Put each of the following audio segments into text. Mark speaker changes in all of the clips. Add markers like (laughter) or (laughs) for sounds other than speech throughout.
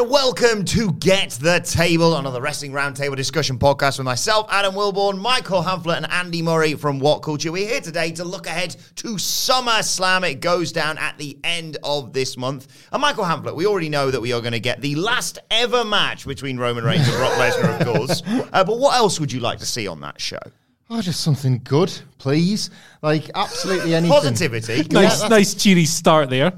Speaker 1: and welcome to Get the Table, another wrestling roundtable discussion podcast with myself, Adam Wilbourn, Michael Hamflett, and Andy Murray from What Culture. We're here today to look ahead to SummerSlam. It goes down at the end of this month. And Michael Hamflett, we already know that we are going to get the last ever match between Roman Reigns and Brock Lesnar, of course. Uh, but what else would you like to see on that show?
Speaker 2: Oh, just something good, please. Like absolutely anything.
Speaker 1: Positivity.
Speaker 3: Nice,
Speaker 2: that's-
Speaker 3: nice cheery start there.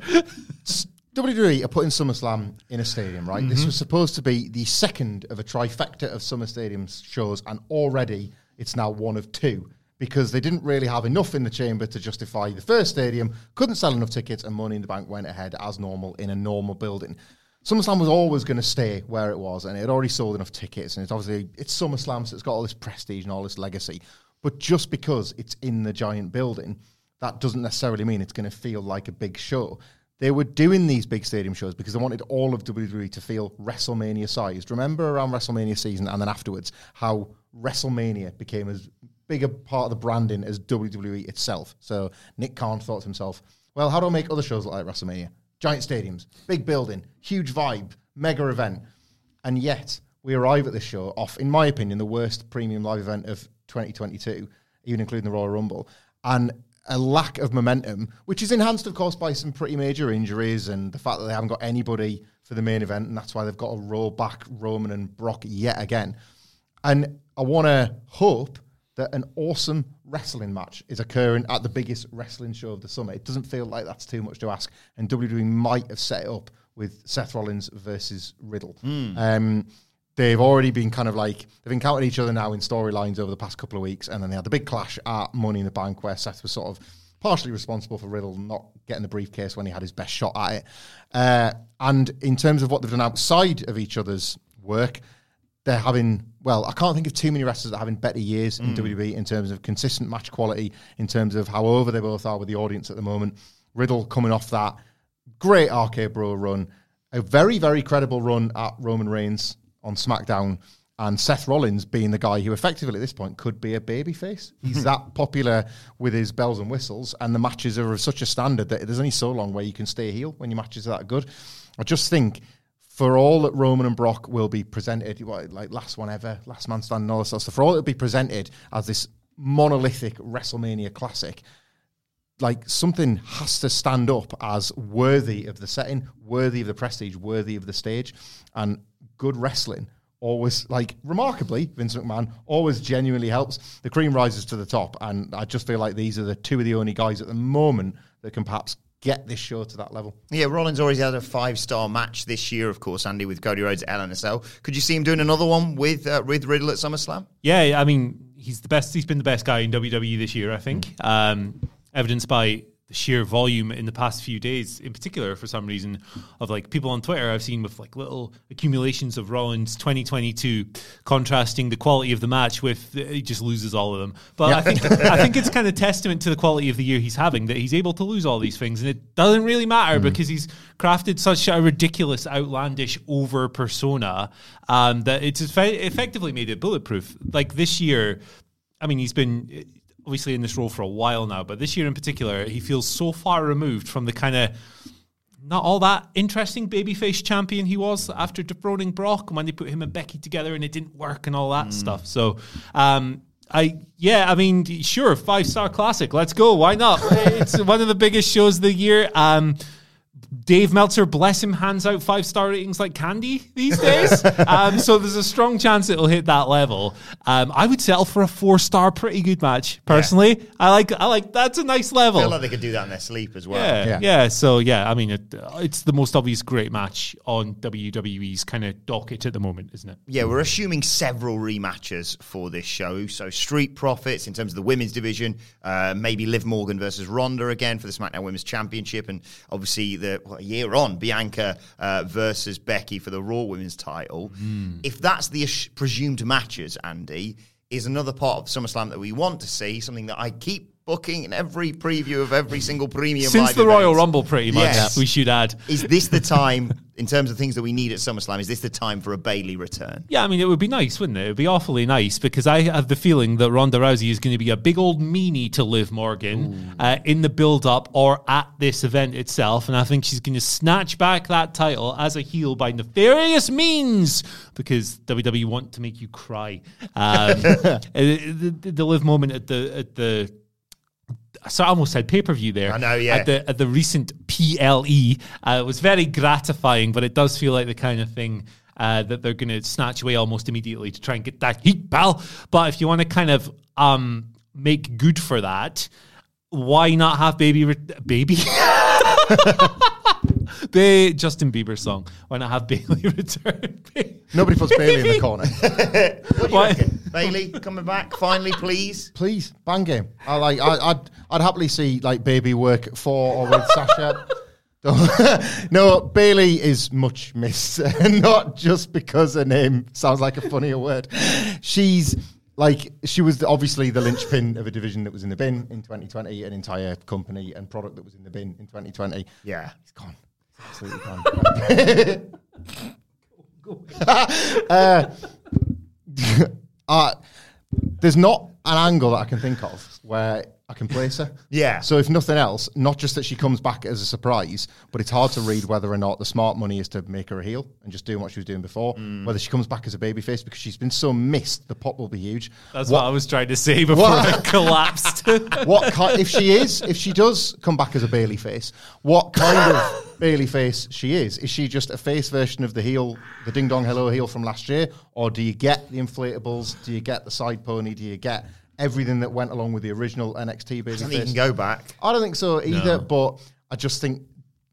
Speaker 2: WWE are putting SummerSlam in a stadium, right? This mm-hmm. was supposed to be the second of a trifecta of Summer Stadium shows, and already it's now one of two because they didn't really have enough in the chamber to justify the first stadium, couldn't sell enough tickets, and Money in the Bank went ahead as normal in a normal building. SummerSlam was always going to stay where it was, and it had already sold enough tickets, and it's obviously it's SummerSlam, so it's got all this prestige and all this legacy. But just because it's in the giant building, that doesn't necessarily mean it's going to feel like a big show. They were doing these big stadium shows because they wanted all of WWE to feel WrestleMania sized. Remember around WrestleMania season and then afterwards how WrestleMania became as big a part of the branding as WWE itself. So Nick Khan thought to himself, well, how do I make other shows like WrestleMania? Giant stadiums, big building, huge vibe, mega event. And yet we arrive at this show off, in my opinion, the worst premium live event of 2022, even including the Royal Rumble. And a lack of momentum, which is enhanced, of course, by some pretty major injuries and the fact that they haven't got anybody for the main event, and that's why they've got to roll back Roman and Brock yet again. And I want to hope that an awesome wrestling match is occurring at the biggest wrestling show of the summer. It doesn't feel like that's too much to ask, and WWE might have set it up with Seth Rollins versus Riddle. Um, they've already been kind of like they've encountered each other now in storylines over the past couple of weeks, and then they had the big clash at Money in the Bank where Seth was sort of partially responsible for Riddle not getting the briefcase when he had his best shot at it. Uh, and in terms of what they've done outside of each other's work, they're having well, I can't think of too many wrestlers that are having better years in WWE in terms of consistent match quality, in terms of how over they both are with the audience at the moment. Riddle coming off that great RK Bro run, a very, very credible run at Roman Reigns on SmackDown, and Seth Rollins being the guy who effectively at this point could be a babyface. He's (laughs) that popular with his bells and whistles, and the matches are of such a standard that there's only so long where you can stay heel when your matches are that good. I just think for all that Roman and Brock will be presented, like last one ever, last man standing, all this sort of stuff, for all it will be presented as this monolithic WrestleMania classic, like something has to stand up as worthy of the setting, worthy of the prestige, worthy of the stage, and good wrestling always like remarkably Vince McMahon always genuinely helps the cream rises to the top and I just feel like these are the two of the only guys at the moment that can perhaps get this show to that level
Speaker 1: Yeah, Rollins already had a five star match this year, of course, Andy, with Cody Rhodes at LNSL. Could you see him doing another one with uh, with Riddle at SummerSlam?
Speaker 3: Yeah, I mean, he's the best. He's been the best guy in WWE this year, I think. Um, evidenced by the sheer volume in the past few days, in particular, for some reason, of like people on Twitter I've seen with like little accumulations of Rollins 2022, contrasting the quality of the match with he just loses all of them. But I think I think it's kind of testament to the quality of the year he's having that he's able to lose all these things, and it doesn't really matter because he's crafted such a ridiculous, outlandish over persona um, that it's effectively made it bulletproof. Like this year, I mean, he's been obviously in this role for a while now, but this year in particular, he feels so far removed from the kind of not all that interesting babyface champion he was after dethroning Brock when they put him and Becky together and it didn't work and all that stuff. So, um, I yeah, I mean, sure, five star classic. Let's go. Why not? (laughs) it's one of the biggest shows of the year. Um, Dave Meltzer, bless him, hands out five star ratings like candy these days. (laughs) um, so there's a strong chance it'll hit that level. Um, I would settle for a four star, pretty good match. Personally, I like. I like. That's a nice level.
Speaker 1: I feel like they could do that in their sleep as well.
Speaker 3: Yeah, yeah,
Speaker 2: Yeah.
Speaker 3: So yeah, I mean, it, it's the most obvious great match on WWE's kind of docket at the moment, isn't it?
Speaker 1: Yeah, we're assuming several rematches for this show. So Street Profits in terms of the women's division, uh, maybe Liv Morgan versus Ronda again for the SmackDown Women's Championship, and obviously the well, a year on Bianca uh, versus Becky for the Raw Women's title. If that's the ass- presumed matches, Andy is another part of SummerSlam that we want to see. Something that I keep booking in every preview of every single premium.
Speaker 3: Since the Royal. Rumble, pretty much.
Speaker 1: Yes.
Speaker 3: We should add.
Speaker 1: Is this the time, in terms of things that we need at SummerSlam, is this the time for a Bayley return?
Speaker 3: Yeah, I mean, it would be nice, wouldn't it? It would be awfully nice because I have the feeling that Ronda Rousey is going to be a big old meanie to Liv Morgan uh, in the build up or at this event itself. And I think she's going to snatch back that title as a heel by nefarious means because WWE want to make you cry. Um, (laughs) uh, the, the, the Liv moment at the, at the, so I almost said pay per view there.
Speaker 1: I know, yeah.
Speaker 3: At the at the recent PLE, uh, it was very gratifying, but it does feel like the kind of thing uh, that they're going to snatch away almost immediately to try and get that heat, pal. But if you want to kind of um, make good for that, why not have baby re- baby? (laughs) (laughs) Ba- Justin Bieber song. when I have Bayley (laughs) return?
Speaker 2: Nobody puts Bayley in the (laughs) corner.
Speaker 1: What do you
Speaker 3: Why-
Speaker 1: Bayley coming back finally, please.
Speaker 2: Please, bang game. I like. I, I'd. I'd happily see like baby work for or with Sasha. No, Bayley is much missed, not just because her name sounds like a funnier word. She's like she was obviously the linchpin of a division that was in the bin in 2020, an entire company and product that was in the bin in 2020.
Speaker 1: Yeah.
Speaker 2: He's gone. Absolutely gone. (laughs) uh, (laughs) uh, there's not an angle that I can think of where I can place her. (laughs)
Speaker 1: Yeah.
Speaker 2: So if nothing else, not just that she comes back as a surprise, but it's hard to read whether or not the smart money is to make her a heel and just doing what she was doing before. Mm. Whether she comes back as a babyface because she's been so missed, the pop will be huge.
Speaker 3: That's what, I was trying to say before
Speaker 2: What?
Speaker 3: I (laughs) collapsed. (laughs)
Speaker 2: what kind, if she is, if she does come back as a Bayley face, what kind of Bayley face she is? Is she just a face version of the heel, the Ding Dong Hello heel from last year, or do you get the inflatables? Do you get the side pony? Do you get everything that went along with the original NXT business.
Speaker 1: I think you can go back.
Speaker 2: I don't think so either, but I just think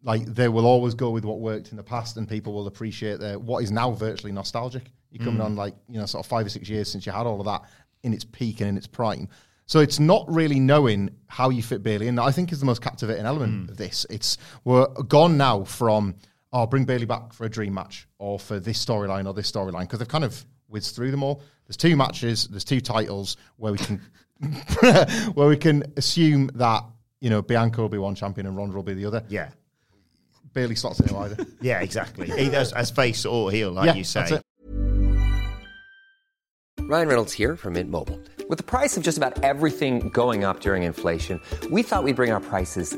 Speaker 2: like they will always go with what worked in the past, and people will appreciate their, what is now virtually nostalgic. You're coming mm. on like you know sort of five or six years since you had all of that in its peak and in its prime. So it's not really knowing how you fit Bayley, and I think is the most captivating element mm. of this. It's we're gone now from oh bring Bayley back for a dream match or for this storyline or this storyline because they've kind of whizzed through them all. There's two matches, there's two titles where we can (laughs) where we can assume that you know Bianca will be one champion and Ronda will be the other.
Speaker 1: Yeah.
Speaker 2: barely slots in either. (laughs)
Speaker 1: Yeah, exactly. Either as, as face or heel, like
Speaker 2: yeah,
Speaker 1: you say.
Speaker 2: that's it.
Speaker 4: Ryan Reynolds here from Mint Mobile. With the price of just about everything going up during inflation, we thought we'd bring our prices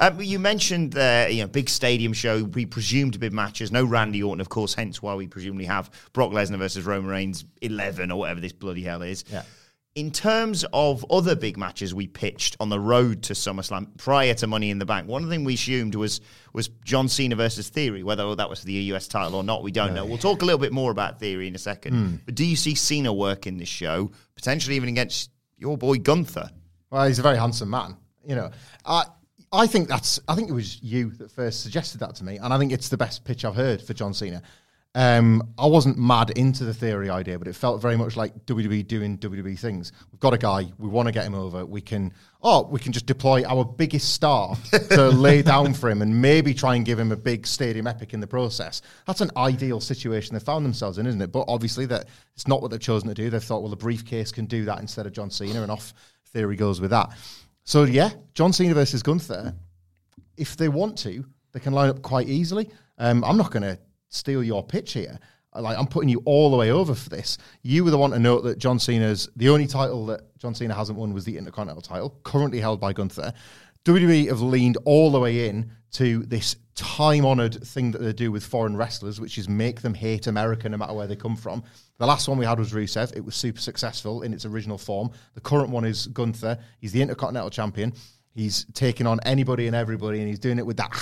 Speaker 1: Um, you mentioned the you know, big stadium show. We presumed big matches. No Randy Orton, of course. Hence why we presumably have Brock Lesnar versus Roman Reigns eleven or whatever this bloody hell is.
Speaker 2: Yeah.
Speaker 1: In terms of other big matches we pitched on the road to SummerSlam prior to Money in the Bank, one thing we assumed was was John Cena versus Theory. Whether that was for the US title or not, we don't know. We'll talk a little bit more about Theory in a second. But do you see Cena work in this show, potentially even against your boy Gunther?
Speaker 2: Well, he's a very handsome man. You know, I I think that's. I think it was you that first suggested that to me, and I think it's the best pitch I've heard for John Cena. Um, I wasn't mad into the theory idea, but it felt very much like WWE doing WWE things. We've got a guy, we want to get him over. We can, oh, we can just deploy our biggest star (laughs) to lay down for him, and maybe try and give him a big stadium epic in the process. That's an ideal situation they found themselves in, isn't it? But obviously, that it's not what they've chosen to do. They've thought, well, the briefcase can do that instead of John Cena, and off theory goes with that. So yeah, John Cena versus Gunther. If they want to, they can line up quite easily. Um, I'm not going to steal your pitch here. Like I'm putting you all the way over for this. You were the one to note that John Cena's the only title that John Cena hasn't won was the Intercontinental title, currently held by Gunther. WWE have leaned all the way in to this time-honored thing that they do with foreign wrestlers, which is make them hate America no matter where they come from. The last one we had was Rusev. It was super successful in its original form. The current one is Gunther. He's the Intercontinental Champion. He's taking on anybody and everybody, and he's doing it with that,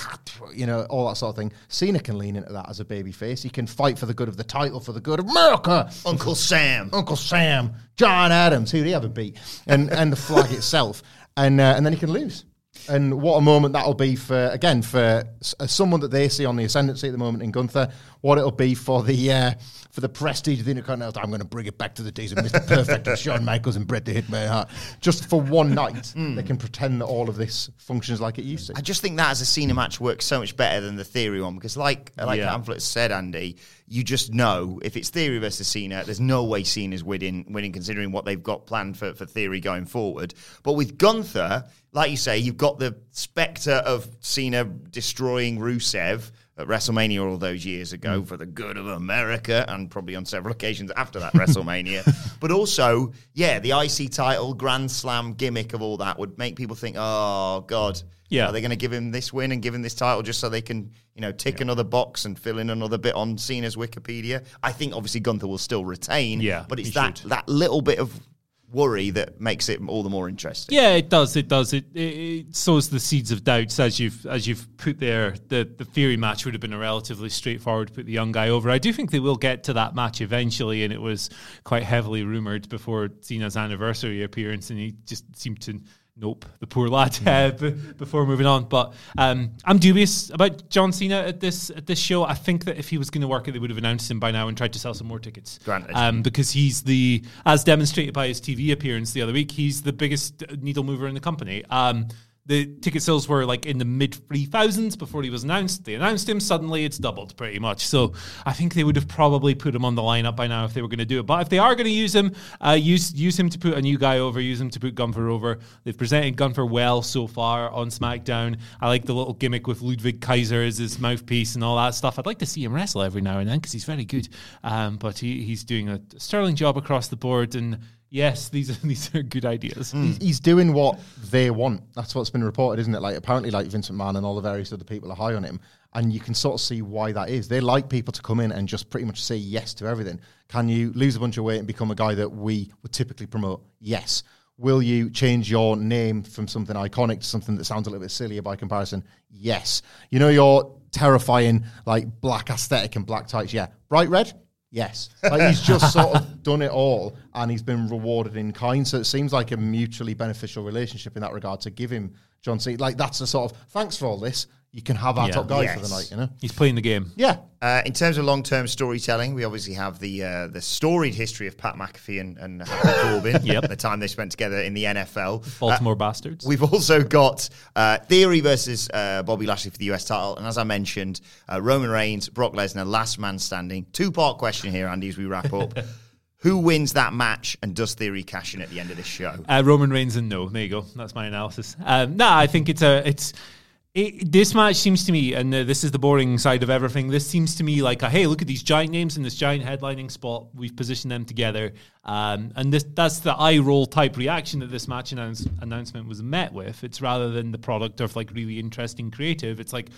Speaker 2: you know, all that sort of thing. Cena can lean into that as a baby face. He can fight for the good of the title, for the good of America.
Speaker 1: Uncle Sam.
Speaker 2: Uncle Sam, John Adams, who he ever beat, and and the flag (laughs) itself, and uh, and then he can lose. And what a moment that'll be for again for s- uh, someone that they see on the ascendancy at the moment in Gunther. What it'll be for the uh, for the prestige of the Intercontinental. I'm going to bring it back to the days of Mr. Perfect and Shawn Michaels and Bret the Hitman Hart. Just for one night, (laughs) they can pretend that all of this functions like it used to.
Speaker 1: I just think that as a Cena match works so much better than the Theory one because, like like
Speaker 3: Yeah.
Speaker 1: Pamphlet said, Andy, you just know if it's Theory versus Cena, there's no way Cena's winning. Winning considering what they've got planned for, for Theory going forward. But with Gunther, like you say, you've got the specter of Cena destroying Rusev. At WrestleMania all those years ago hmm. for the good of America, and probably on several (laughs) occasions after that WrestleMania. (laughs) But also, yeah, the IC title, Grand Slam gimmick of all that would make people think, oh, God,
Speaker 3: Yeah.
Speaker 1: are they going to give him this win and give him this title just so they can, you know, tick another box and fill in another bit on Cena's Wikipedia? I think obviously Gunther will still retain.
Speaker 3: Yeah,
Speaker 1: but it's that
Speaker 3: should.
Speaker 1: that little bit of worry that makes it all the more interesting.
Speaker 3: Yeah, it does. It does. It, it, it sows the seeds of doubts as you've as you've put there. The the theory match would have been a relatively straightforward. Put the young guy over. I do think they will get to that match eventually, and it was quite heavily rumored before Cena's anniversary appearance, and he just seemed to. Nope, the poor lad. Uh, b- before moving on, but um, I'm dubious about John Cena at this at this show. I think that if he was going to work it, they would have announced him by now and tried to sell some more tickets.
Speaker 1: Granted.
Speaker 3: Um, because he's the, as demonstrated by his TV appearance the other week, he's the biggest needle mover in the company. Um, the ticket sales were like in the mid 3000s before he was announced. They announced him, suddenly it's doubled pretty much. So I think they would have probably put him on the lineup by now if they were going to do it. But if they are going to use him, uh, use use him to put a new guy over, use him to put Gunther over. They've presented Gunther well so far on SmackDown. I like the little gimmick with Ludwig Kaiser as his mouthpiece and all that stuff. I'd like to see him wrestle every now and then because he's very good. Um, but he, he's doing a sterling job across the board. And yes, these are, (laughs) these are good ideas.
Speaker 2: He's, hmm. he's doing what they want. That's what's been reported, isn't it? Like apparently, like Vincent Mann and all the various other people are high on him, and you can sort of see why that is. They like people to come in and just pretty much say yes to everything. Can you lose a bunch of weight and become a guy that we would typically promote? Yes. Will you change your name from something iconic to something that sounds a little bit sillier by comparison? Yes. You know your terrifying like black aesthetic and black tights. Yeah. Bright red. Yes. Like he's just sort of (laughs) done it all and he's been rewarded in kind. So it seems like a mutually beneficial relationship in that regard to give him John Cena. Like that's a sort of thanks for all this. You can have our
Speaker 3: Yeah.
Speaker 2: top guy for the night, you know?
Speaker 3: He's playing the game.
Speaker 2: Yeah.
Speaker 1: Uh, in terms of long-term storytelling, we obviously have the uh, the storied history of Pat McAfee and, and (laughs) Corbin. (laughs)
Speaker 3: Yep.
Speaker 1: The time they spent together in the NFL.
Speaker 3: Baltimore bastards.
Speaker 1: We've also got uh, Theory versus uh, Bobby Lashley for the US title. And as I mentioned, uh, Roman Reigns, Brock Lesnar, last man standing. Two part question here, Andy, as we wrap up. (laughs) Who wins that match and does Theory cash in at the end of this show?
Speaker 3: Uh, Roman Reigns and no. There you go. That's my analysis. Um, nah, I think it's a it's. It, this match seems to me, and uh, this is the boring side of everything. This seems to me like, a, hey, look at these giant names in this giant headlining spot. We've positioned them together, um, and this that's the eye roll type reaction that this match announce, announcement was met with. It's rather than the product of like really interesting creative. It's like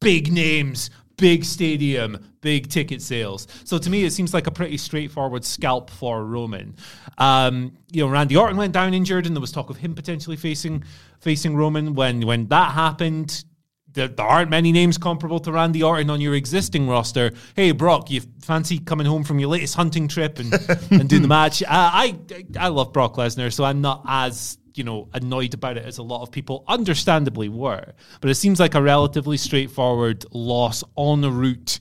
Speaker 3: big names, big stadium, big ticket sales. So to me, it seems like a pretty straightforward scalp for Roman. Um, you know, Randy Orton went down injured, and there was talk of him potentially facing facing Roman. When when that happened. There, there aren't many names comparable to Randy Orton on your existing roster. Hey, Brock, you fancy coming home from your latest hunting trip and, and doing the (laughs) match? Uh, I I love Brock Lesnar, so I'm not as you know annoyed about it as a lot of people understandably were. But it seems like a relatively straightforward loss on the route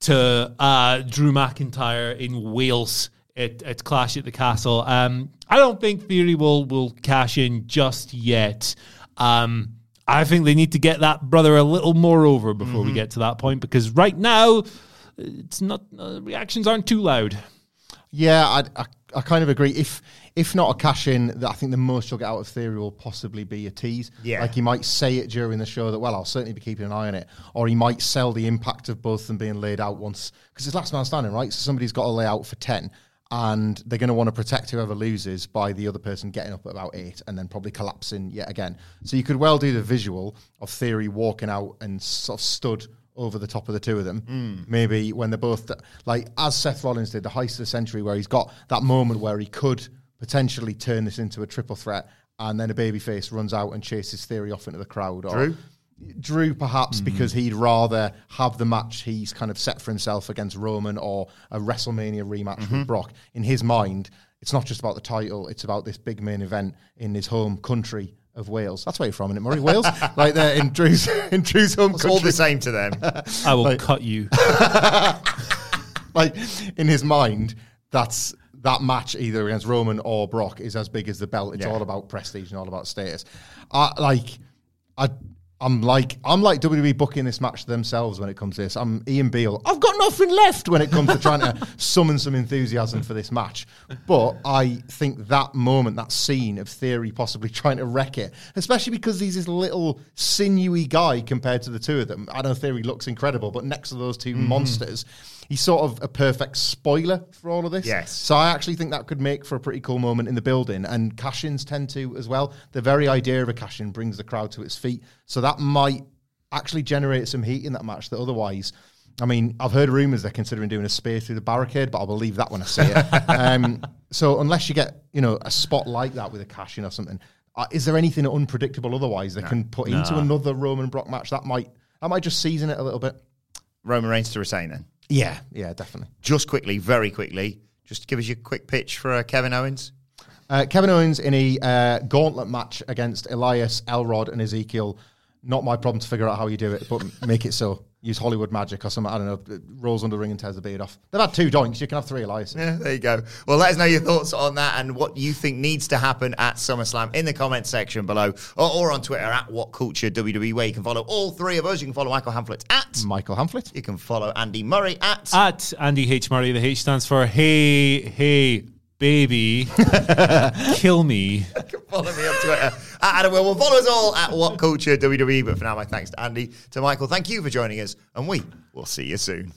Speaker 3: to uh, Drew McIntyre in Wales at, at Clash at the Castle. Um, I don't think Theory will will cash in just yet. Um, I think they need to get that brother a little more over before we get to that point because right now it's not uh, reactions aren't too loud.
Speaker 2: Yeah, I, I, I kind of agree. If if not a cash in, that I think the most you'll get out of Theory will possibly be a tease.
Speaker 1: Yeah.
Speaker 2: like he might say it during the show that well, I'll certainly be keeping an eye on it, or he might sell the impact of both of them being laid out once because it's last man standing, right? So somebody's got to lay out for ten. And they're going to want to protect whoever loses by the other person getting up at about eight and then probably collapsing yet again. So you could well do the visual of Theory walking out and sort of stood over the top of the two of them. Hmm. Maybe when they're both like as Seth Rollins did the heist of the century, where he's got that moment where he could potentially turn this into a triple threat, and then a babyface runs out and chases Theory off into the crowd. Or
Speaker 1: Drew?
Speaker 2: Drew, perhaps hmm. because he'd rather have the match he's kind of set for himself against Roman or a WrestleMania rematch with mm-hmm. Brock. In his mind, it's not just about the title; it's about this big main event in his home country of Wales. That's where you're from, isn't it, Murray? Wales, (laughs) like there in Drew's in Drew's home
Speaker 1: It's all the same to them. (laughs)
Speaker 3: I will cut you. (laughs)
Speaker 2: like in his mind, that's that match either against Roman or Brock is as big as the belt. It's
Speaker 1: Yeah.
Speaker 2: all about prestige and all about status. I like, I. I'm like I'm like WWE booking this match themselves when it comes to this. I'm Ian Beale. I've got nothing left when it comes to trying to (laughs) summon some enthusiasm for this match. But I think that moment, that scene of Theory possibly (laughs) trying to wreck it, especially because he's this little sinewy guy compared to the two of them. I know Theory looks incredible, but next to those 2 mm-hmm. monsters, he's sort of a perfect spoiler for all of this.
Speaker 1: Yes.
Speaker 2: So I actually think that could make for a pretty cool moment in the building, and cash-ins tend to as well. The very idea of a cash-in brings the crowd to its feet, so that might actually generate some heat in that match that otherwise. I mean, I've heard rumours they're considering doing a spear through the barricade, but I'll believe that when I see it. (laughs) um, so unless you get, you know, a spot like that with a cash-in or something, uh, is there anything unpredictable otherwise they can put into another Roman Brock match that might that might just season it a little bit?
Speaker 1: Roman Reigns to retain then.
Speaker 2: Yeah, yeah, definitely.
Speaker 1: Just quickly, very quickly, just give us your quick pitch for uh, Kevin Owens.
Speaker 2: Uh, Kevin Owens in a uh, gauntlet match against Elias, Elrod, and Ezekiel. Not my problem to figure out how you do it, but make it so. Use Hollywood magic or something. I don't know. Rolls under the ring and tears the beard off. They've had two doinks. You can have three Elias.
Speaker 1: Yeah, there you go. Well, let us know your thoughts on that and what you think needs to happen at SummerSlam in the comments section below or, or on Twitter at What Culture WWE, where you can follow all three of us. You can follow Michael Hamflett at.
Speaker 2: Michael Hamflett.
Speaker 1: You can follow Andy Murray at.
Speaker 3: At Andy H. Murray, the H stands for Hey, Hey, Baby, (laughs) Kill Me.
Speaker 1: follow me on Twitter at Adam Will. Well, follow us all at What Culture WWE. But for now, my thanks to Andy, to Michael. Thank you for joining us, and we will see you soon.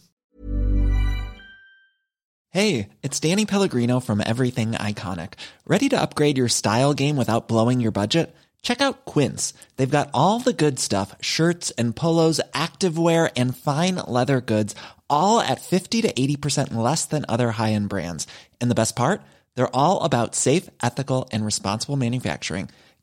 Speaker 5: Hey, it's Danny Pellegrino from Everything Iconic. Ready to upgrade your style game without blowing your budget? Check out Quince. They've got all the good stuff shirts and polos, activewear, and fine leather goods, all at 50 to 80% less than other high end brands. And the best part? They're all about safe, ethical, and responsible manufacturing.